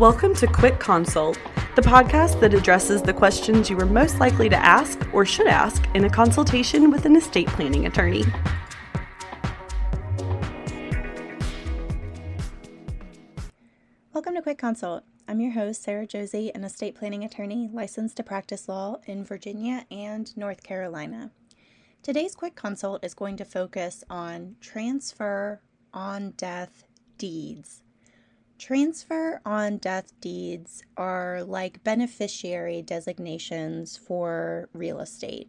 Welcome to Quick Consult, the podcast that addresses the questions you are most likely to ask or should ask in a consultation with an estate planning attorney. Welcome to Quick Consult. I'm your host, Sara Josey, an estate planning attorney licensed to practice law in Virginia and North Carolina. Today's Quick Consult is going to focus on transfer on death deeds. Transfer on death deeds are like beneficiary designations for real estate.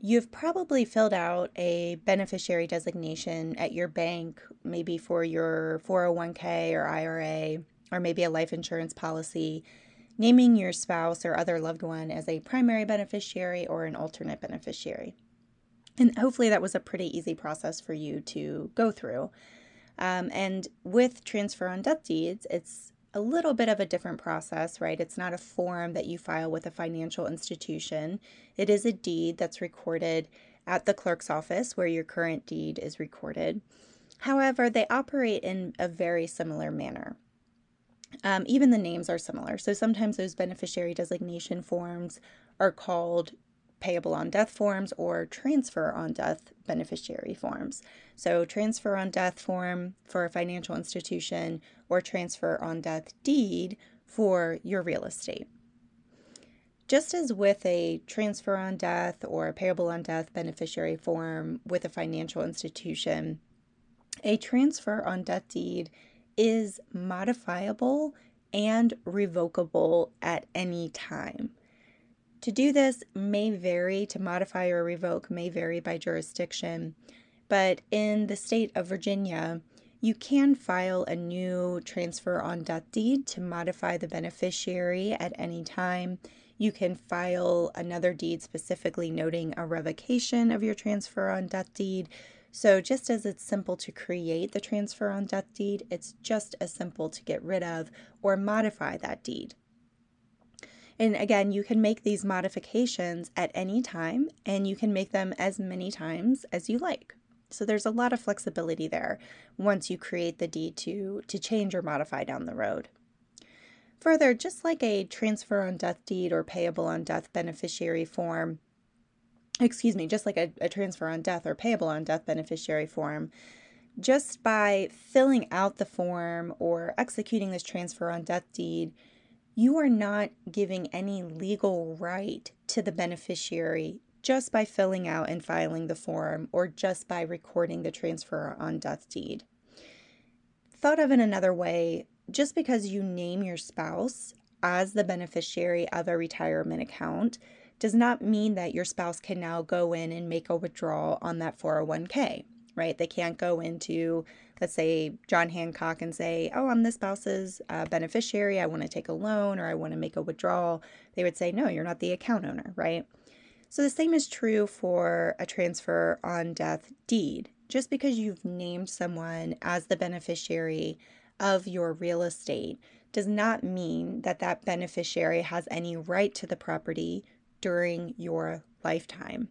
You've probably filled out a beneficiary designation at your bank, maybe for your 401k or IRA, or maybe a life insurance policy, naming your spouse or other loved one as a primary beneficiary or an alternate beneficiary. And hopefully, that was a pretty easy process for you to go through. Um, and with transfer on death deeds, it's a little bit of a different process, right? It's not a form that you file with a financial institution. It is a deed that's recorded at the clerk's office where your current deed is recorded. However, they operate in a very similar manner. Um, even the names are similar. So sometimes those beneficiary designation forms are called payable on death forms or transfer on death beneficiary forms. So, transfer on death form for a financial institution or transfer on death deed for your real estate. Just as with a transfer on death or payable on death beneficiary form with a financial institution, a transfer on death deed is modifiable and revocable at any time. To do this may vary, to modify or revoke may vary by jurisdiction, but in the state of Virginia, you can file a new transfer on death deed to modify the beneficiary at any time. You can file another deed specifically noting a revocation of your transfer on death deed. So, just as it's simple to create the transfer on death deed, it's just as simple to get rid of or modify that deed. And again, you can make these modifications at any time and you can make them as many times as you like. So there's a lot of flexibility there once you create the deed to, to change or modify down the road. Further, just like a transfer on death deed or payable on death beneficiary form, excuse me, just like a, a transfer on death or payable on death beneficiary form, just by filling out the form or executing this transfer on death deed, you are not giving any legal right to the beneficiary just by filling out and filing the form or just by recording the transfer on death deed. Thought of in another way, just because you name your spouse as the beneficiary of a retirement account does not mean that your spouse can now go in and make a withdrawal on that 401k right? They can't go into, let's say, John Hancock and say, oh, I'm the spouse's uh, beneficiary. I want to take a loan or I want to make a withdrawal. They would say, no, you're not the account owner, right? So the same is true for a transfer on death deed. Just because you've named someone as the beneficiary of your real estate does not mean that that beneficiary has any right to the property during your lifetime.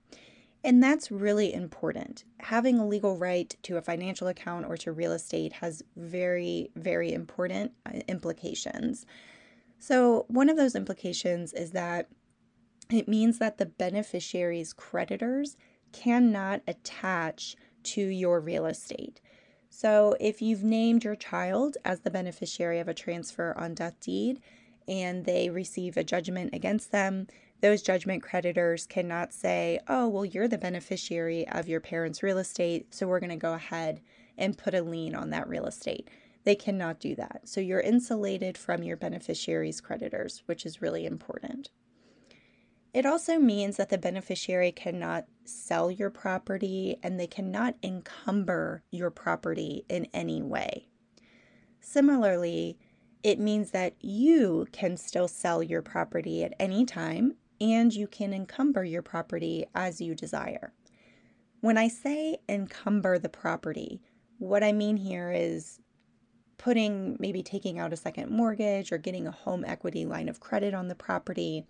And that's really important. Having a legal right to a financial account or to real estate has very, very important uh, implications. So, one of those implications is that it means that the beneficiary's creditors cannot attach to your real estate. So, if you've named your child as the beneficiary of a transfer on death deed and they receive a judgment against them, those judgment creditors cannot say, oh, well, you're the beneficiary of your parents' real estate, so we're going to go ahead and put a lien on that real estate. They cannot do that. So you're insulated from your beneficiary's creditors, which is really important. It also means that the beneficiary cannot sell your property and they cannot encumber your property in any way. Similarly, it means that you can still sell your property at any time and you can encumber your property as you desire. When I say encumber the property, what I mean here is putting maybe taking out a second mortgage or getting a home equity line of credit on the property.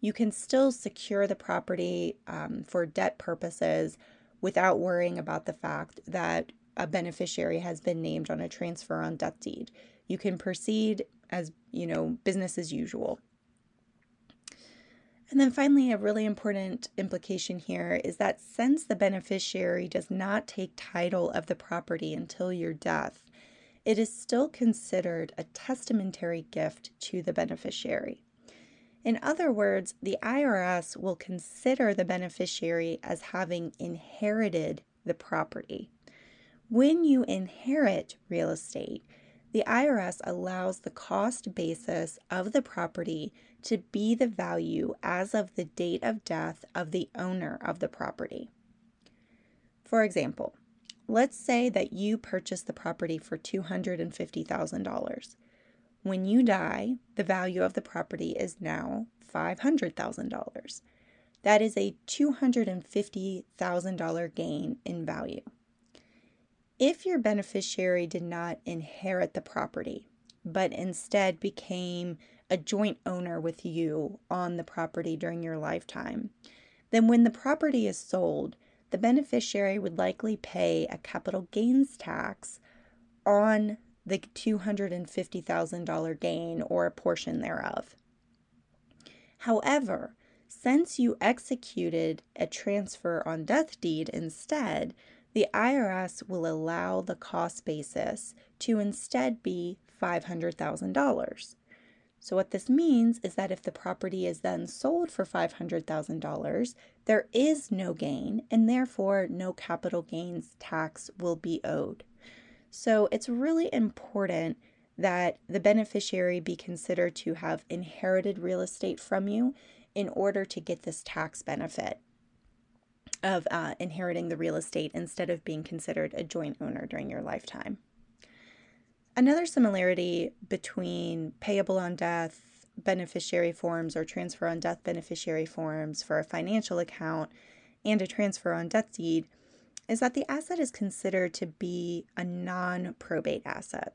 You can still secure the property um, for debt purposes without worrying about the fact that a beneficiary has been named on a transfer on death deed. You can proceed as, you know, business as usual. And then finally, a really important implication here is that since the beneficiary does not take title of the property until your death, it is still considered a testamentary gift to the beneficiary. In other words, the IRS will consider the beneficiary as having inherited the property. When you inherit real estate, the IRS allows the cost basis of the property to be the value as of the date of death of the owner of the property. For example, let's say that you purchased the property for $250,000. When you die, the value of the property is now $500,000. That is a $250,000 gain in value. If your beneficiary did not inherit the property, but instead became a joint owner with you on the property during your lifetime, then when the property is sold, the beneficiary would likely pay a capital gains tax on the $250,000 gain or a portion thereof. However, since you executed a transfer on death deed instead, the IRS will allow the cost basis to instead be $500,000. So, what this means is that if the property is then sold for $500,000, there is no gain and therefore no capital gains tax will be owed. So it's really important that the beneficiary be considered to have inherited real estate from you in order to get this tax benefit of uh, inheriting the real estate instead of being considered a joint owner during your lifetime. Another similarity between payable on death beneficiary forms or transfer on death beneficiary forms for a financial account and a transfer on death deed is that the asset is considered to be a non probate asset.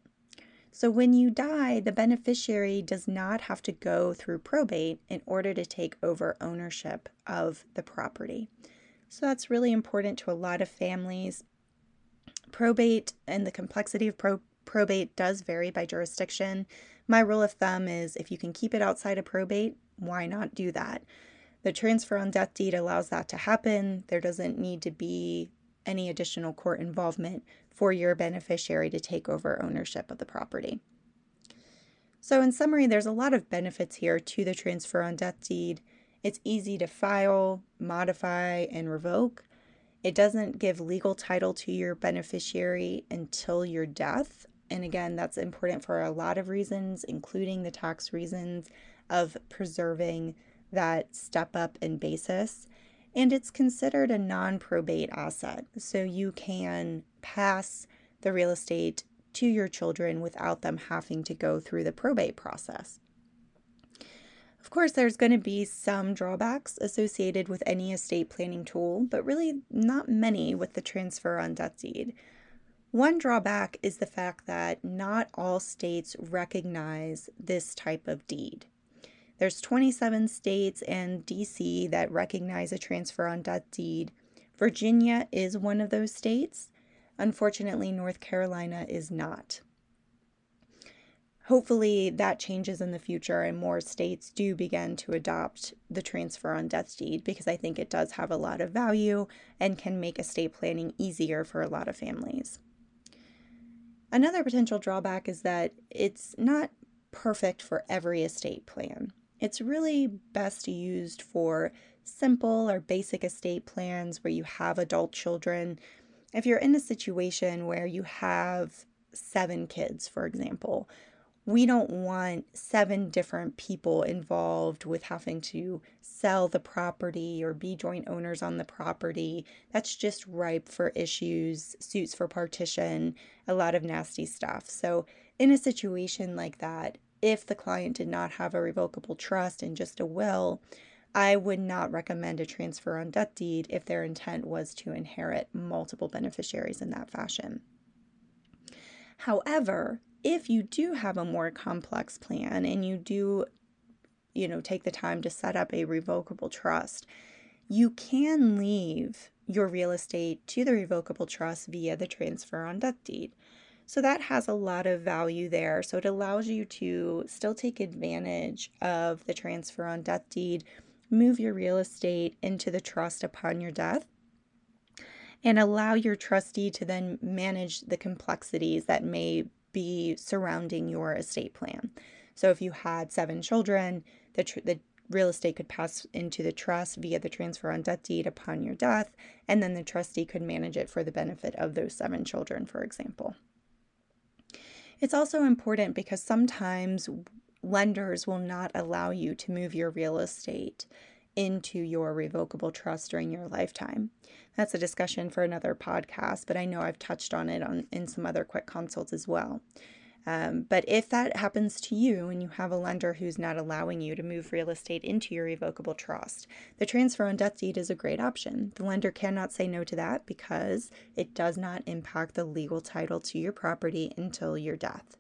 So when you die, the beneficiary does not have to go through probate in order to take over ownership of the property. So that's really important to a lot of families. Probate and the complexity of pro- probate does vary by jurisdiction. My rule of thumb is if you can keep it outside of probate, why not do that? The transfer on death deed allows that to happen. There doesn't need to be any additional court involvement for your beneficiary to take over ownership of the property. So, in summary, there's a lot of benefits here to the transfer on death deed. It's easy to file, modify, and revoke. It doesn't give legal title to your beneficiary until your death. And again, that's important for a lot of reasons, including the tax reasons of preserving that step up in basis and it's considered a non probate asset. So you can pass the real estate to your children without them having to go through the probate process. Of course, there's going to be some drawbacks associated with any estate planning tool, but really not many with the transfer on death deed. One drawback is the fact that not all states recognize this type of deed. There's 27 states and DC that recognize a transfer on death deed. Virginia is one of those states. Unfortunately, North Carolina is not. Hopefully, that changes in the future and more states do begin to adopt the transfer on death deed because I think it does have a lot of value and can make estate planning easier for a lot of families. Another potential drawback is that it's not perfect for every estate plan. It's really best used for simple or basic estate plans where you have adult children. If you're in a situation where you have seven kids, for example, we don't want seven different people involved with having to sell the property or be joint owners on the property. That's just ripe for issues, suits for partition, a lot of nasty stuff. So, in a situation like that, if the client did not have a revocable trust and just a will, I would not recommend a transfer on death deed if their intent was to inherit multiple beneficiaries in that fashion. However, if you do have a more complex plan and you do you know take the time to set up a revocable trust, you can leave your real estate to the revocable trust via the transfer on death deed. So that has a lot of value there. So it allows you to still take advantage of the transfer on death deed, move your real estate into the trust upon your death, and allow your trustee to then manage the complexities that may be surrounding your estate plan. So if you had seven children, the, tr- the real estate could pass into the trust via the transfer on death deed upon your death, and then the trustee could manage it for the benefit of those seven children, for example. It's also important because sometimes lenders will not allow you to move your real estate into your revocable trust during your lifetime. That's a discussion for another podcast, but I know I've touched on it on in some other quick consults as well. Um, but if that happens to you and you have a lender who's not allowing you to move real estate into your revocable trust, the transfer on death deed is a great option. The lender cannot say no to that because it does not impact the legal title to your property until your death.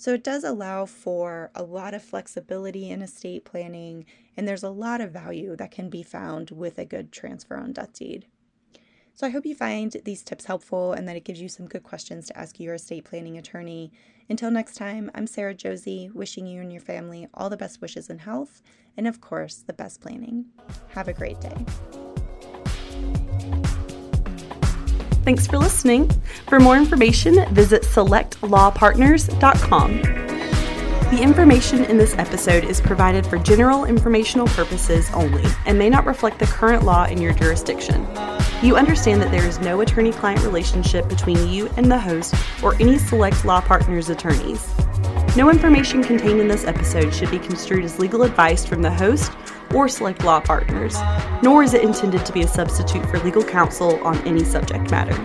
So it does allow for a lot of flexibility in estate planning, and there's a lot of value that can be found with a good transfer on death deed. So I hope you find these tips helpful and that it gives you some good questions to ask your estate planning attorney. Until next time, I'm Sara Josey, wishing you and your family all the best wishes in health and, of course, the best planning. Have a great day. Thanks for listening. For more information, visit selectlawpartners.com. The information in this episode is provided for general informational purposes only and may not reflect the current law in your jurisdiction. You understand that there is no attorney client relationship between you and the host or any Select Law Partners attorneys. No information contained in this episode should be construed as legal advice from the host or Select Law Partners, nor is it intended to be a substitute for legal counsel on any subject matter.